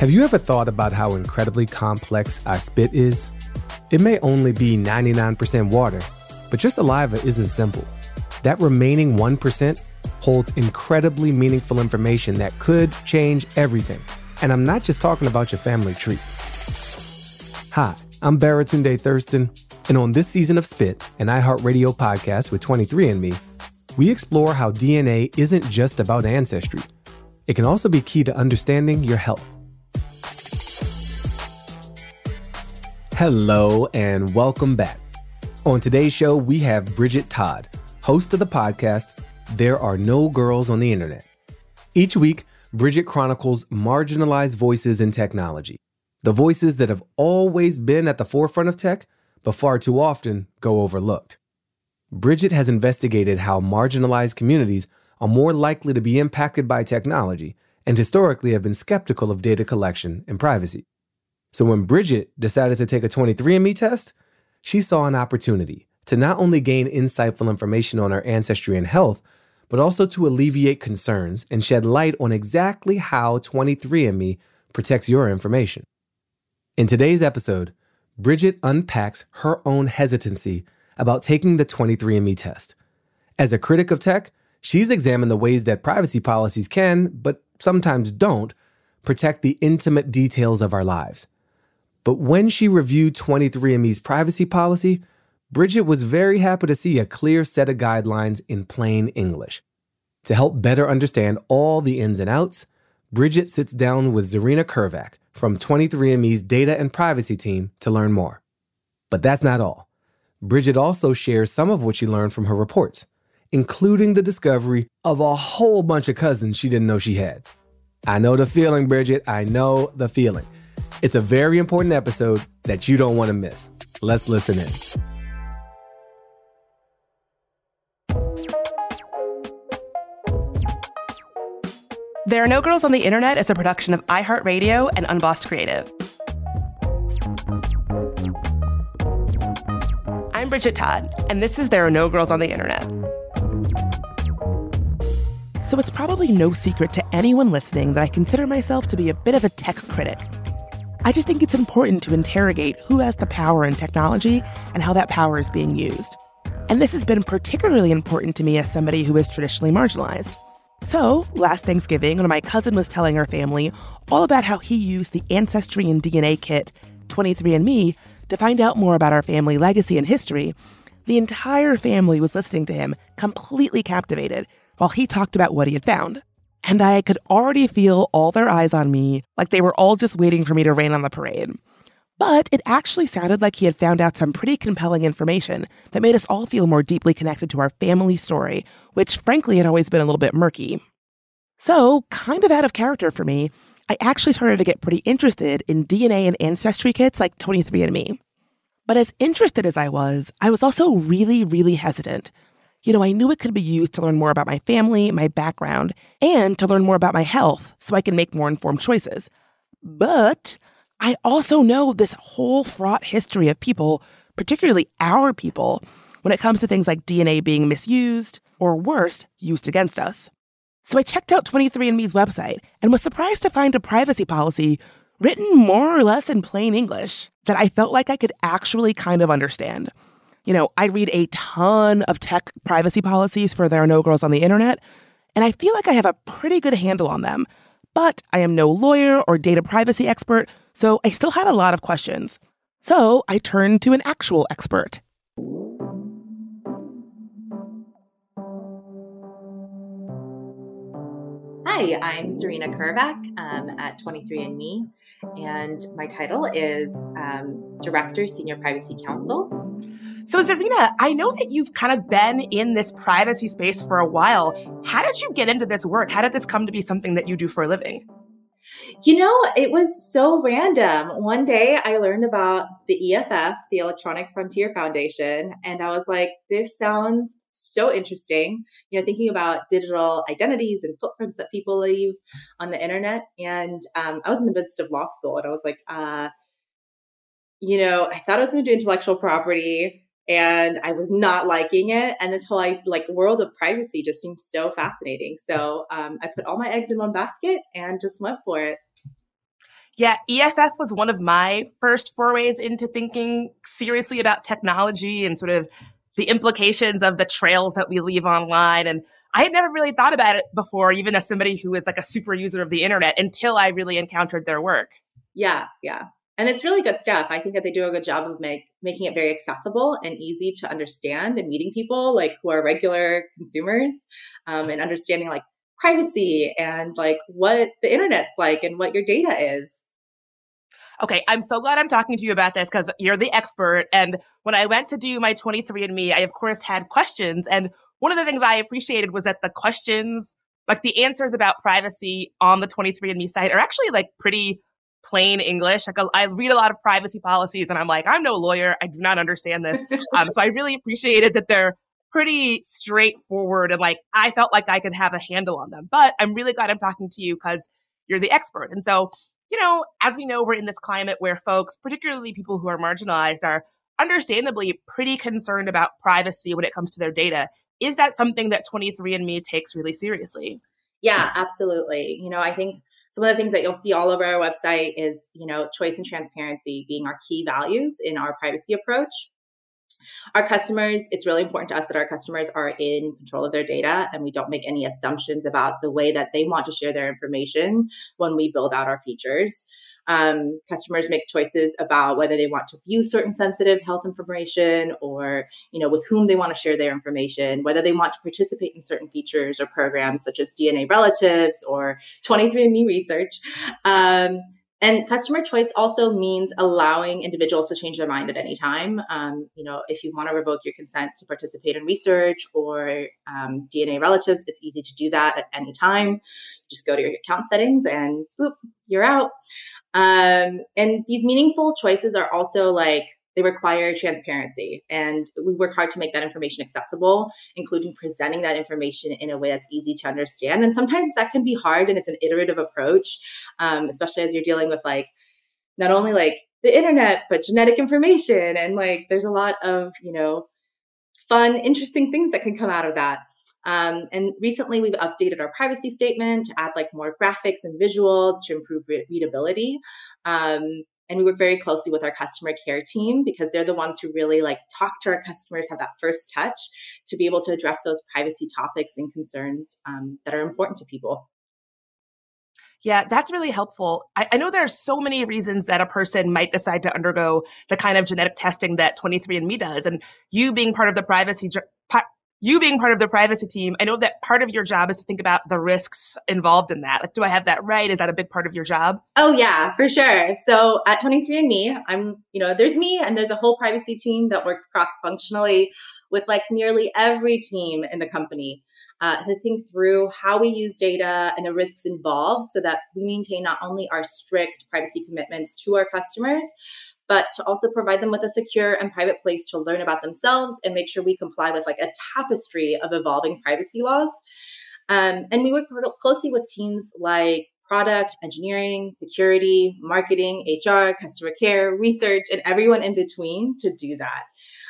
Have you ever thought about how incredibly complex our spit is? It may only be 99% water, but your saliva isn't simple. That remaining 1% holds incredibly meaningful information that could change everything. And I'm not just talking about your family tree. Hi, I'm Baratunde Thurston, and on this season of Spit, an iHeartRadio podcast with 23andMe, we explore how DNA isn't just about ancestry. It can also be key to understanding your health. Hello, and welcome back. On today's show, we have Bridget Todd, host of the podcast There Are No Girls on the Internet. Each week, Bridget chronicles marginalized voices in technology, the voices that have always been at the forefront of tech, but far too often go overlooked. Bridget has investigated how marginalized communities are more likely to be impacted by technology and historically have been skeptical of data collection and privacy. So when Bridget decided to take a 23andMe test, she saw an opportunity to not only gain insightful information on her ancestry and health, but also to alleviate concerns and shed light on exactly how 23andMe protects your information. In today's episode, Bridget unpacks her own hesitancy about taking the 23andMe test. As a critic of tech, she's examined the ways that privacy policies can, but sometimes don't, protect the intimate details of our lives. But when she reviewed 23andMe's privacy policy, Bridget was very happy to see a clear set of guidelines in plain English. To help better understand all the ins and outs, Bridget sits down with Zarina Kervac from 23andMe's data and privacy team to learn more. But that's not all. Bridget also shares some of what she learned from her reports, including the discovery of a whole bunch of cousins she didn't know she had. I know the feeling, Bridget. I know the feeling. It's a very important episode that you don't want to miss. Let's listen in. There Are No Girls on the Internet is a production of iHeartRadio and Unbossed Creative. I'm Bridget Todd, and this is There Are No Girls on the Internet. So it's probably no secret to anyone listening that I consider myself to be a bit of a tech critic. I just think it's important to interrogate who has the power in technology and how that power is being used. And this has been particularly important to me as somebody who is traditionally marginalized. So, last Thanksgiving, when my cousin was telling her family all about how he used the Ancestry and DNA kit 23andMe to find out more about our family legacy and history, the entire family was listening to him, completely captivated, while he talked about what he had found. And I could already feel all their eyes on me, like they were all just waiting for me to rain on the parade. But it actually sounded like he had found out some pretty compelling information that made us all feel more deeply connected to our family story, which frankly had always been a little bit murky. So, kind of out of character for me, I actually started to get pretty interested in DNA and ancestry kits like 23andMe. But as interested as I was, I was also really, really hesitant. You know, I knew it could be used to learn more about my family, my background, and to learn more about my health so I can make more informed choices. But I also know this whole fraught history of people, particularly our people, when it comes to things like DNA being misused, or worse, used against us. So I checked out 23andMe's website and was surprised to find a privacy policy written more or less in plain English that I felt like I could actually kind of understand. You know, I read a ton of tech privacy policies for There Are No Girls on the Internet, and I feel like I have a pretty good handle on them. But I am no lawyer or data privacy expert, so I still had a lot of questions. So I turned to an actual expert. Hi, I'm Zarina Kervac um, at 23andMe, and my title is um, Director, Senior Privacy Counsel. So, Zarina, I know that you've kind of been in this privacy space for a while. How did you get into this work? How did this come to be something that you do for a living? You know, it was so random. One day I learned about the EFF, the Electronic Frontier Foundation, and I was like, this sounds so interesting. You know, thinking about digital identities and footprints that people leave on the internet. And um, I was in the midst of law school and I was like, uh, you know, I thought I was going to do intellectual property and I was not liking it. And this whole like world of privacy just seemed so fascinating. So um, I put all my eggs in one basket and just went for it. Yeah, EFF was one of my first forays into thinking seriously about technology and sort of the implications of the trails that we leave online. And I had never really thought about it before, even as somebody who is like a super user of the internet until I really encountered their work. Yeah, yeah. And it's really good stuff. I think that they do a good job of make, making it very accessible and easy to understand and meeting people like who are regular consumers um, and understanding like privacy and like what the internet's like and what your data is. Okay, I'm so glad I'm talking to you about this because you're the expert. And when I went to do my 23andMe, I of course had questions. And one of the things I appreciated was that the questions, like the answers about privacy on the 23andMe site, are actually like pretty plain English. Like I read a lot of privacy policies, and I'm like, I'm no lawyer. I do not understand this. um, so I really appreciated that they're pretty straightforward and like I felt like I could have a handle on them. But I'm really glad I'm talking to you because you're the expert. And so you know, as we know, we're in this climate where folks, particularly people who are marginalized, are understandably pretty concerned about privacy when it comes to their data. Is that something that 23andMe takes really seriously? Yeah, absolutely. You know, I think some of the things that you'll see all over our website is, you know, choice and transparency being our key values in our privacy approach. Our customers, it's really important to us that our customers are in control of their data and we don't make any assumptions about the way that they want to share their information when we build out our features. Um, customers make choices about whether they want to view certain sensitive health information or you know with whom they want to share their information whether they want to participate in certain features or programs such as dna relatives or 23andme research um, and customer choice also means allowing individuals to change their mind at any time. Um, you know, if you want to revoke your consent to participate in research or um, DNA relatives, it's easy to do that at any time. Just go to your account settings and boop, you're out. Um, and these meaningful choices are also like they require transparency, and we work hard to make that information accessible, including presenting that information in a way that's easy to understand. And sometimes that can be hard, and it's an iterative approach, um, especially as you're dealing with like not only like the internet, but genetic information, and like there's a lot of you know fun, interesting things that can come out of that. Um, and recently we've updated our privacy statement to add like more graphics and visuals to improve re- readability. Um, and we work very closely with our customer care team because they're the ones who really like talk to our customers, have that first touch to be able to address those privacy topics and concerns um, that are important to people. Yeah, that's really helpful. I, I, know there are so many reasons that a person might decide to undergo the kind of genetic testing that 23andMe does. And you being part of the privacy you being part of the privacy team, I know that part of your job is to think about the risks involved in that. Like, do I have that right? Is that a big part of your job? Oh yeah, for sure. So at 23andMe, I'm, you know, there's me and there's a whole privacy team that works cross functionally with like nearly every team in the company. Uh, to think through how we use data and the risks involved so that we maintain not only our strict privacy commitments to our customers, but to also provide them with a secure and private place to learn about themselves and make sure we comply with like a tapestry of evolving privacy laws. Um, and we work closely with teams like product, engineering, security, marketing, HR, customer care, research, and everyone in between to do that.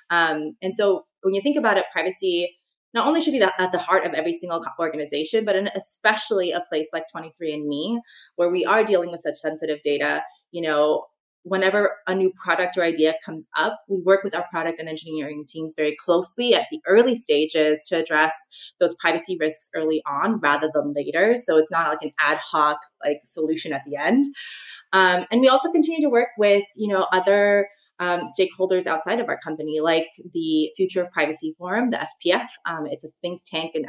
Um, and so when you think about it, privacy not only should be at the heart of every single organization, but especially a place like 23andMe, where we are dealing with such sensitive data, you know, whenever a new product or idea comes up, we work with our product and engineering teams very closely at the early stages to address those privacy risks early on rather than later. So it's not like an ad hoc like solution at the end. Um, and we also continue to work with, you know, other um, stakeholders outside of our company, like the Future of Privacy Forum, the FPF. Um, it's a think tank and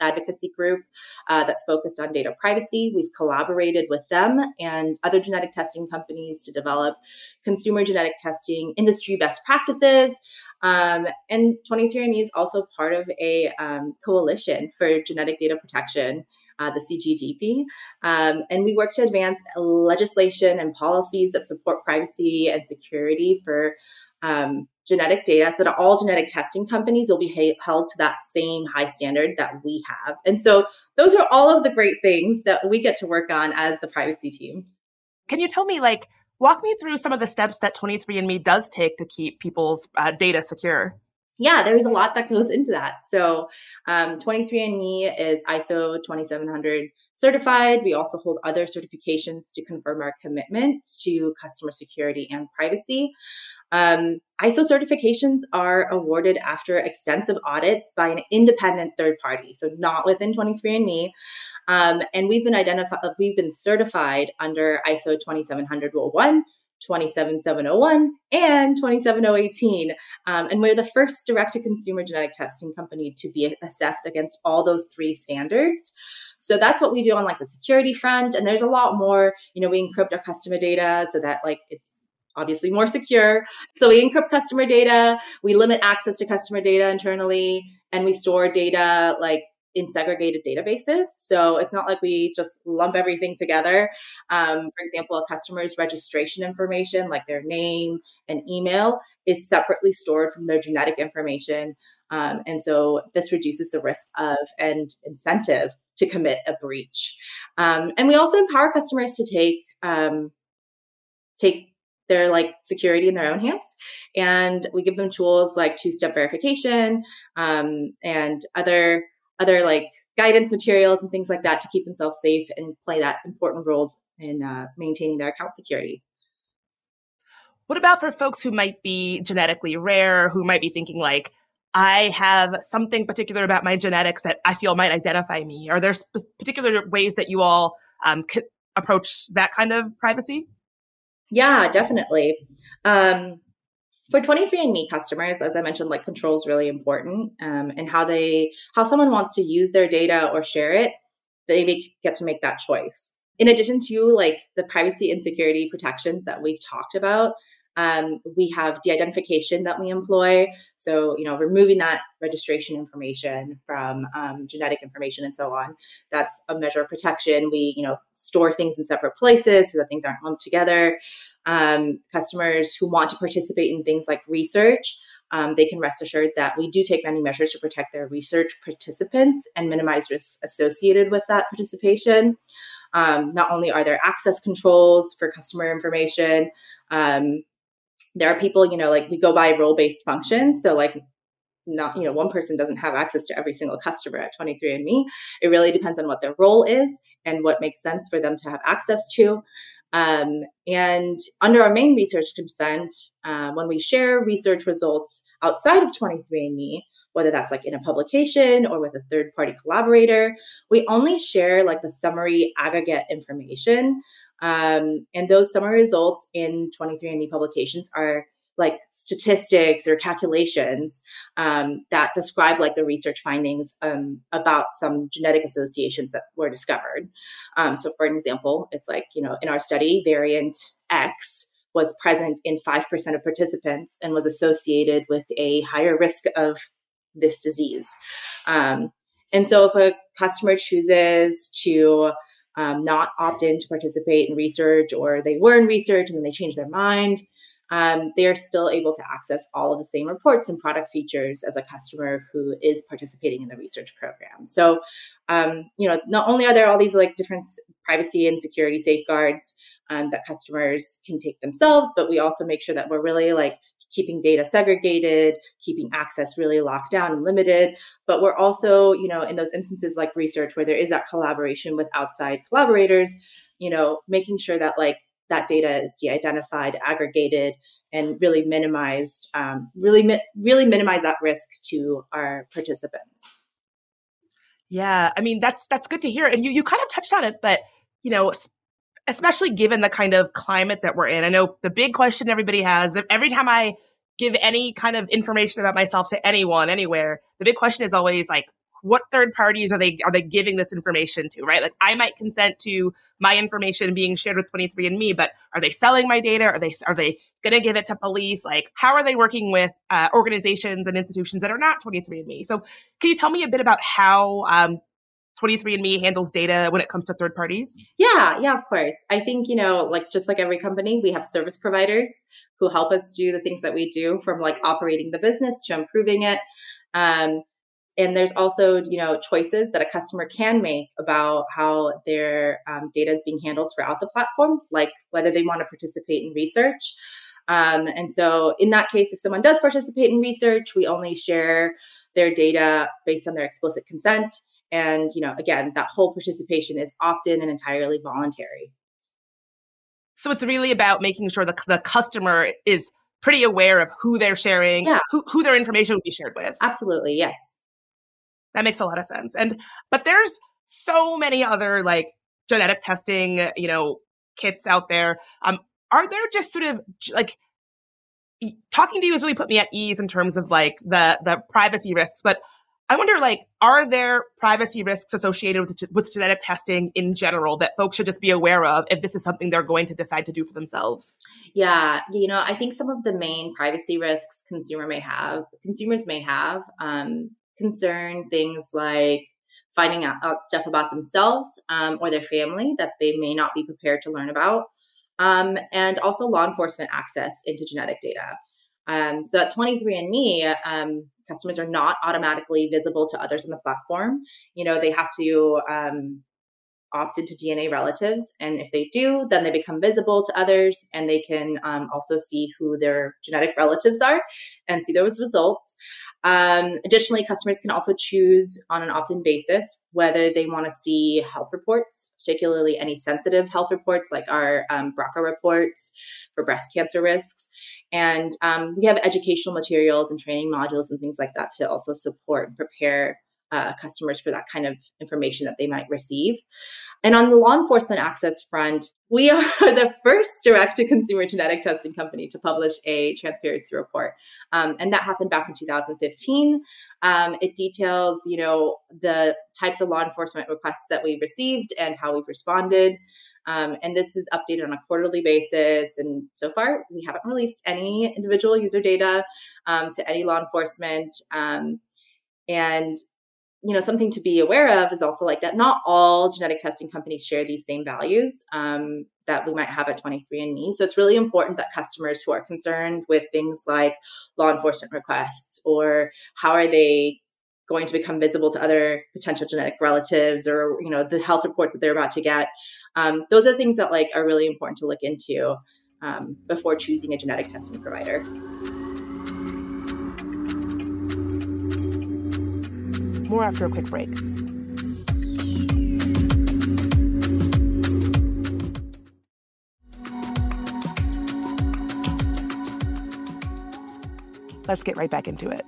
advocacy group uh, that's focused on data privacy. We've collaborated with them and other genetic testing companies to develop consumer genetic testing industry best practices. Um, and 23andMe is also part of a um, coalition for genetic data protection uh, the CGDP. Um, and we work to advance legislation and policies that support privacy and security for um, genetic data so that all genetic testing companies will be ha- held to that same high standard that we have. And so those are all of the great things that we get to work on as the privacy team. Can you tell me, like, walk me through some of the steps that 23andMe does take to keep people's uh, data secure? Yeah, there's a lot that goes into that. So, um, 23andMe is ISO 2700 certified. We also hold other certifications to confirm our commitment to customer security and privacy. Um, ISO certifications are awarded after extensive audits by an independent third party, so not within 23andMe. Um, and we've been identified, we've been certified under ISO 27000 Rule 1, 27701 and 27018. Um, and we're the first direct to consumer genetic testing company to be assessed against all those three standards. So that's what we do on like the security front. And there's a lot more, you know, we encrypt our customer data so that like it's obviously more secure. So we encrypt customer data, we limit access to customer data internally, and we store data like in segregated databases. So it's not like we just lump everything together. Um, for example, a customer's registration information, like their name and email, is separately stored from their genetic information. Um, and so this reduces the risk of and incentive to commit a breach. Um, and we also empower customers to take um, take their like security in their own hands and we give them tools like two-step verification um, and other other like guidance materials and things like that to keep themselves safe and play that important role in uh, maintaining their account security. What about for folks who might be genetically rare, who might be thinking like, I have something particular about my genetics that I feel might identify me? Are there sp- particular ways that you all um, approach that kind of privacy? Yeah, definitely. Um, for 23andme customers as i mentioned like control is really important um, and how they how someone wants to use their data or share it they get to make that choice. In addition to like the privacy and security protections that we've talked about um, we have de-identification that we employ. So you know removing that registration information from um, genetic information and so on that's a measure of protection. We you know store things in separate places so that things aren't lumped together um, customers who want to participate in things like research, um, they can rest assured that we do take many measures to protect their research participants and minimize risks associated with that participation. Um, not only are there access controls for customer information, um, there are people, you know, like we go by role based functions. So, like, not, you know, one person doesn't have access to every single customer at 23andMe. It really depends on what their role is and what makes sense for them to have access to. Um, and under our main research consent, uh, when we share research results outside of 23andMe, whether that's like in a publication or with a third party collaborator, we only share like the summary aggregate information. Um, and those summary results in 23andMe publications are like statistics or calculations um, that describe like the research findings um, about some genetic associations that were discovered. Um, so, for example, it's like you know in our study, variant X was present in five percent of participants and was associated with a higher risk of this disease. Um, and so, if a customer chooses to um, not opt in to participate in research, or they were in research and then they change their mind, um, they are still able to access all of the same reports and product features as a customer who is participating in the research program. So, um, you know, not only are there all these like different privacy and security safeguards um, that customers can take themselves, but we also make sure that we're really like keeping data segregated, keeping access really locked down and limited. But we're also, you know, in those instances like research where there is that collaboration with outside collaborators, you know, making sure that like that data is de-identified, aggregated, and really minimized, um, really, mi- really minimize that risk to our participants. Yeah, I mean that's that's good to hear, and you you kind of touched on it, but you know, especially given the kind of climate that we're in, I know the big question everybody has every time I give any kind of information about myself to anyone anywhere, the big question is always like, what third parties are they are they giving this information to, right? Like I might consent to my information being shared with 23andMe, but are they selling my data? Are they are they going to give it to police? Like how are they working with uh, organizations and institutions that are not 23andMe? So can you tell me a bit about how um, 23andMe handles data when it comes to third parties? Yeah, yeah, of course. I think, you know, like just like every company, we have service providers who help us do the things that we do from like operating the business to improving it. Um, and there's also you know choices that a customer can make about how their um, data is being handled throughout the platform like whether they want to participate in research um, and so in that case if someone does participate in research we only share their data based on their explicit consent And, you know, again, that whole participation is opt-in and entirely voluntary. So it's really about making sure the, the customer is pretty aware of who they're sharing, yeah. who, who their information would be shared with. Absolutely. Yes. That makes a lot of sense. And, but there's so many other like genetic testing, you know, kits out there. Um, are there just sort of like talking to you has really put me at ease in terms of like the the privacy risks, but I wonder, like, are there privacy risks associated with, with genetic testing in general that folks should just be aware of if this is something they're going to decide to do for themselves? Yeah, you know, I think some of the main privacy risks consumer may have, consumers may have, um, concern things like finding out, out stuff about themselves um, or their family that they may not be prepared to learn about, um, and also law enforcement access into genetic data. Um, so at 23andMe, um, customers are not automatically visible to others on the platform. You know, they have to um, opt into DNA relatives. And if they do, then they become visible to others and they can um, also see who their genetic relatives are and see those results. Um, additionally, customers can also choose on an opt in basis whether they want to see health reports, particularly any sensitive health reports like our um, BRCA reports for breast cancer risks. And um, we have educational materials and training modules and things like that to also support and prepare uh, customers for that kind of information that they might receive. And on the law enforcement access front, we are the first direct to consumer genetic testing company to publish a transparency report. Um, and that happened back in 2015. Um, it details, you know, the types of law enforcement requests that we received and how we've responded. Um, and this is updated on a quarterly basis. And so far, we haven't released any individual user data um, to any law enforcement. Um, and you know something to be aware of is also like that not all genetic testing companies share these same values um, that we might have at 23andme so it's really important that customers who are concerned with things like law enforcement requests or how are they going to become visible to other potential genetic relatives or you know the health reports that they're about to get um, those are things that like are really important to look into um, before choosing a genetic testing provider. More after a quick break. Let's get right back into it.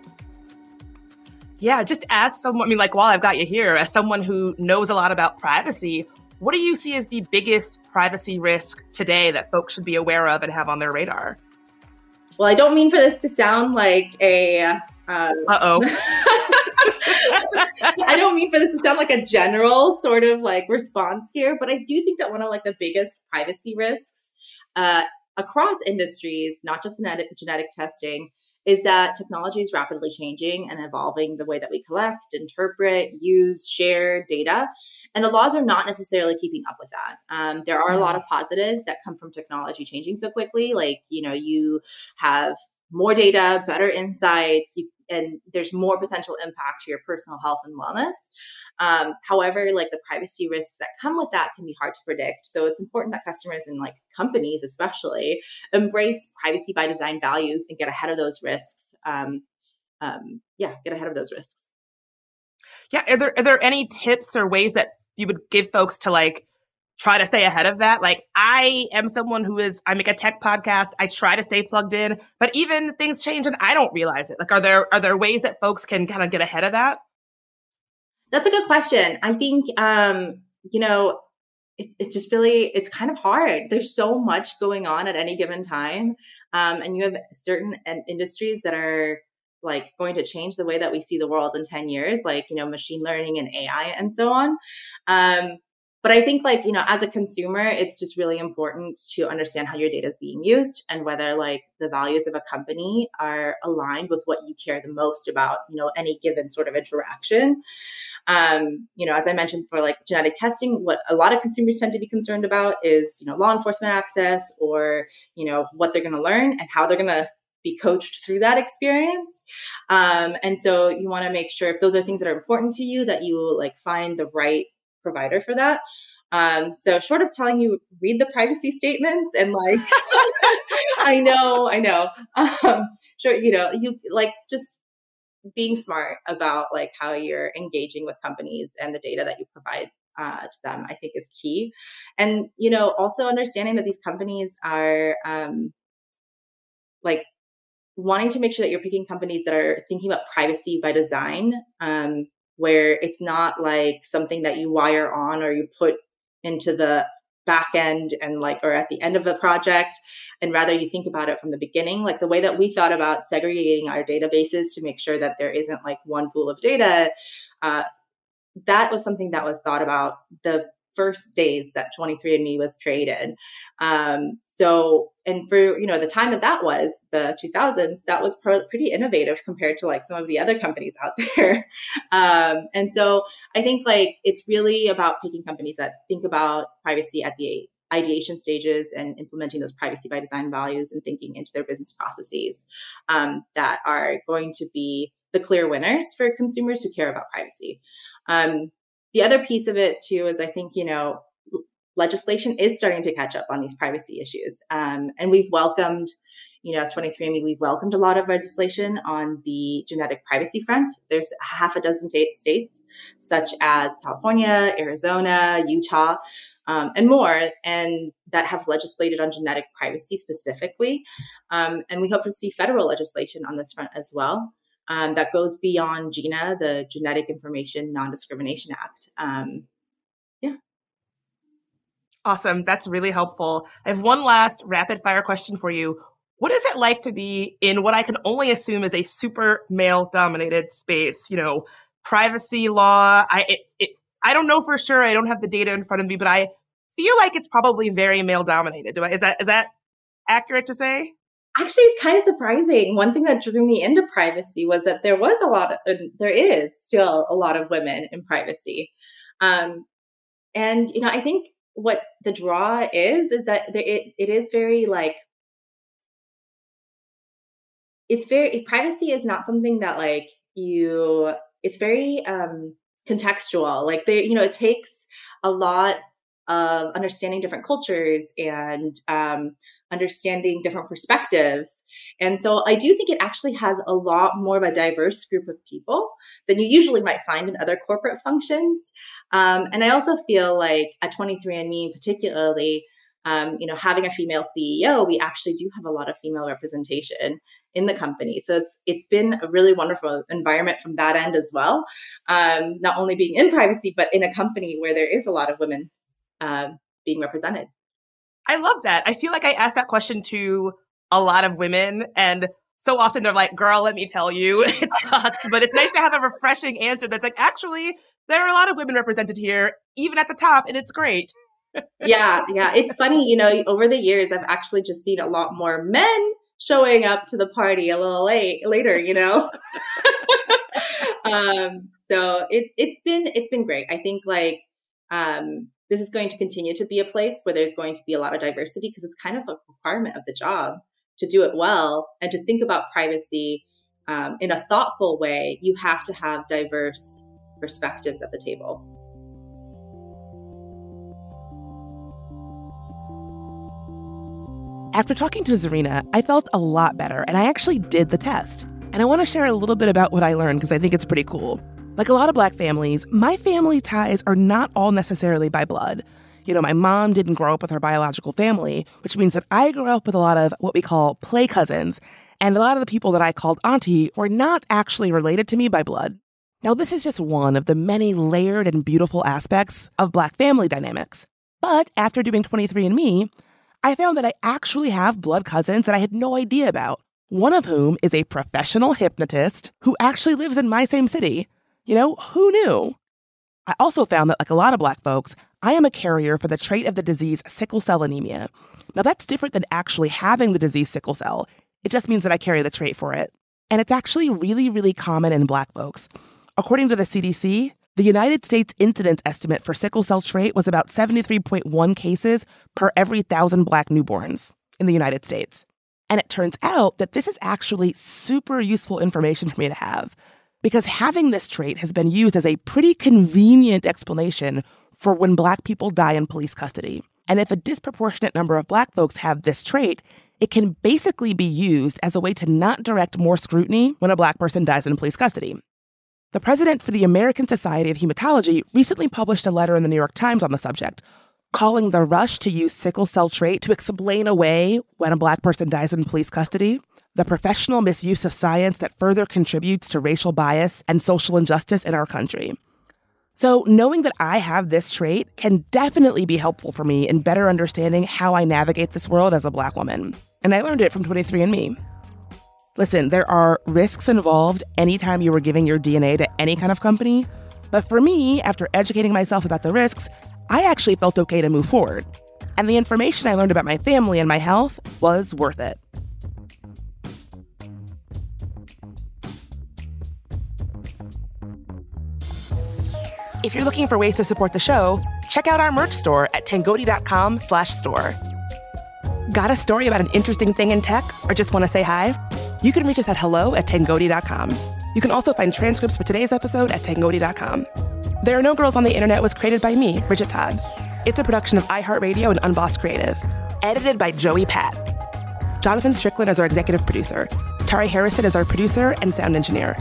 Yeah, just as someone, I mean, like, while I've got you here, as someone who knows a lot about privacy, what do you see as the biggest privacy risk today that folks should be aware of and have on their radar? Well, I don't mean for this to sound like a. Um, uh oh. I don't mean for this to sound like a general sort of like response here, but I do think that one of like the biggest privacy risks uh, across industries, not just genetic, genetic testing, is that technology is rapidly changing and evolving the way that we collect, interpret, use, share data. And the laws are not necessarily keeping up with that. Um, there are a lot of positives that come from technology changing so quickly. Like, you know, you have more data, better insights, you, and there's more potential impact to your personal health and wellness. Um, however, like the privacy risks that come with that can be hard to predict. So it's important that customers and like companies, especially, embrace privacy by design values and get ahead of those risks. Um, um, yeah, get ahead of those risks. Yeah, are there are there any tips or ways that you would give folks to like try to stay ahead of that? Like I am someone who is I make a tech podcast. I try to stay plugged in, but even things change and I don't realize it. Like are there are there ways that folks can kind of get ahead of that? That's a good question. I think, um, you know, it, it's just really, it's kind of hard. There's so much going on at any given time. Um, and you have certain industries that are like going to change the way that we see the world in 10 years, like, you know, machine learning and AI and so on. Um, but I think like, you know, as a consumer, it's just really important to understand how your data is being used and whether like the values of a company are aligned with what you care the most about, you know, any given sort of interaction. Um, you know, as I mentioned for like genetic testing, what a lot of consumers tend to be concerned about is, you know, law enforcement access or, you know, what they're going to learn and how they're going to be coached through that experience. Um, and so you want to make sure if those are things that are important to you that you like find the right provider for that. Um, so short of telling you read the privacy statements and like I know, I know. Um, sure, you know, you like just being smart about like how you're engaging with companies and the data that you provide uh, to them, I think is key. And, you know, also understanding that these companies are um, like wanting to make sure that you're picking companies that are thinking about privacy by design, um, where it's not like something that you wire on or you put into the back end and like or at the end of a project and rather you think about it from the beginning. Like the way that we thought about segregating our databases to make sure that there isn't like one pool of data uh, that was something that was thought about. The first days that 23andme was created. Um, so and for you know the time that that was the 2000s that was pretty innovative compared to like some of the other companies out there. Um, and so i think like it's really about picking companies that think about privacy at the ideation stages and implementing those privacy by design values and thinking into their business processes um, that are going to be the clear winners for consumers who care about privacy. Um, the other piece of it too is I think, you know, legislation is starting to catch up on these privacy issues. Um, and we've welcomed, you know, as 23andMe, we've welcomed a lot of legislation on the genetic privacy front. There's half a dozen states, such as California, Arizona, Utah, um, and more, and that have legislated on genetic privacy specifically. Um, and we hope to see federal legislation on this front as well um, that goes beyond GINA, the Genetic Information Non Discrimination Act. Um, yeah. Awesome. That's really helpful. I have one last rapid fire question for you. What is it like to be in what I can only assume is a super male dominated space? You know, privacy law. I it, it, I don't know for sure. I don't have the data in front of me, but I feel like it's probably very male dominated. Do I, is that is that accurate to say? Actually it's kind of surprising. One thing that drew me into privacy was that there was a lot of, there is still a lot of women in privacy. Um, and, you know, I think what the draw is, is that it, it is very like, it's very, privacy is not something that like you, it's very, um, contextual. Like there, you know, it takes a lot of understanding different cultures and, um, understanding different perspectives. And so I do think it actually has a lot more of a diverse group of people than you usually might find in other corporate functions. Um, and I also feel like at 23andMe, particularly, um, you know, having a female CEO, we actually do have a lot of female representation in the company. So it's it's been a really wonderful environment from that end as well. Um, not only being in privacy, but in a company where there is a lot of women uh, being represented. I love that. I feel like I asked that question to a lot of women and so often they're like, girl, let me tell you, it sucks. but it's nice to have a refreshing answer that's like, actually, there are a lot of women represented here, even at the top, and it's great. yeah, yeah. It's funny, you know, over the years, I've actually just seen a lot more men showing up to the party a little late later, you know. um, so it's it's been it's been great. I think like um this is going to continue to be a place where there's going to be a lot of diversity because it's kind of a requirement of the job to do it well and to think about privacy um, in a thoughtful way. You have to have diverse perspectives at the table. After talking to Zarina, I felt a lot better and I actually did the test. And I want to share a little bit about what I learned because I think it's pretty cool. Like a lot of black families, my family ties are not all necessarily by blood. You know, my mom didn't grow up with her biological family, which means that I grew up with a lot of what we call play cousins, and a lot of the people that I called auntie were not actually related to me by blood. Now, this is just one of the many layered and beautiful aspects of black family dynamics. But after doing 23andMe, I found that I actually have blood cousins that I had no idea about. One of whom is a professional hypnotist who actually lives in my same city. You know, who knew? I also found that, like a lot of black folks, I am a carrier for the trait of the disease sickle cell anemia. Now, that's different than actually having the disease sickle cell. It just means that I carry the trait for it. And it's actually really, really common in black folks. According to the CDC, the United States incidence estimate for sickle cell trait was about 73.1 cases per every thousand black newborns in the United States. And it turns out that this is actually super useful information for me to have because having this trait has been used as a pretty convenient explanation for when Black people die in police custody. And if a disproportionate number of Black folks have this trait, it can basically be used as a way to not direct more scrutiny when a black person dies in police custody. The president for the American Society of Hematology recently published a letter in the New York Times on the subject, calling the rush to use sickle cell trait to explain away when a black person dies in police custody the professional misuse of science that further contributes to racial bias and social injustice in our country. So, knowing that I have this trait can definitely be helpful for me in better understanding how I navigate this world as a black woman. And I learned it from 23andMe. Listen, there are risks involved anytime you are giving your DNA to any kind of company. But for me, after educating myself about the risks, I actually felt okay to move forward. And the information I learned about my family and my health was worth it. If you're looking for ways to support the show, check out our merch store at tangoti.com slash store. Got a story about an interesting thing in tech or just want to say hi? You can reach us at hello at tangoti.com. You can also find transcripts for today's episode at tangoti.com. There Are No Girls on the Internet was created by me, Bridget Todd. It's a production of iHeartRadio and Unbossed Creative. Edited by Joey Pat. Jonathan Strickland is our executive producer. Tari Harrison is our producer and sound engineer.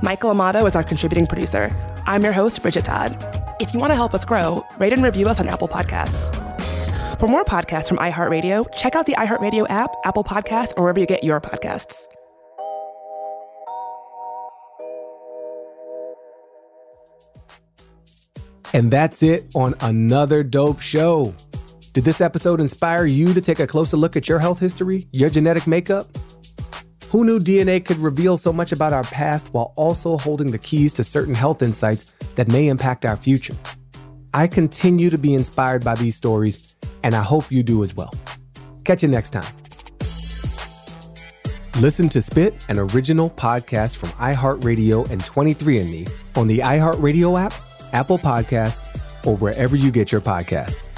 Michael Amato is our contributing producer. I'm your host, Bridget Todd. If you want to help us grow, rate and review us on Apple Podcasts. For more podcasts from iHeartRadio, check out the iHeartRadio app, Apple Podcasts, or wherever you get your podcasts. And that's it on another dope show. Did this episode inspire you to take a closer look at your health history, your genetic makeup? Who knew DNA could reveal so much about our past while also holding the keys to certain health insights that may impact our future? I continue to be inspired by these stories, and I hope you do as well. Catch you next time. Listen to Spit, an original podcast from iHeartRadio and 23andMe on the iHeartRadio app, Apple Podcasts, or wherever you get your podcasts.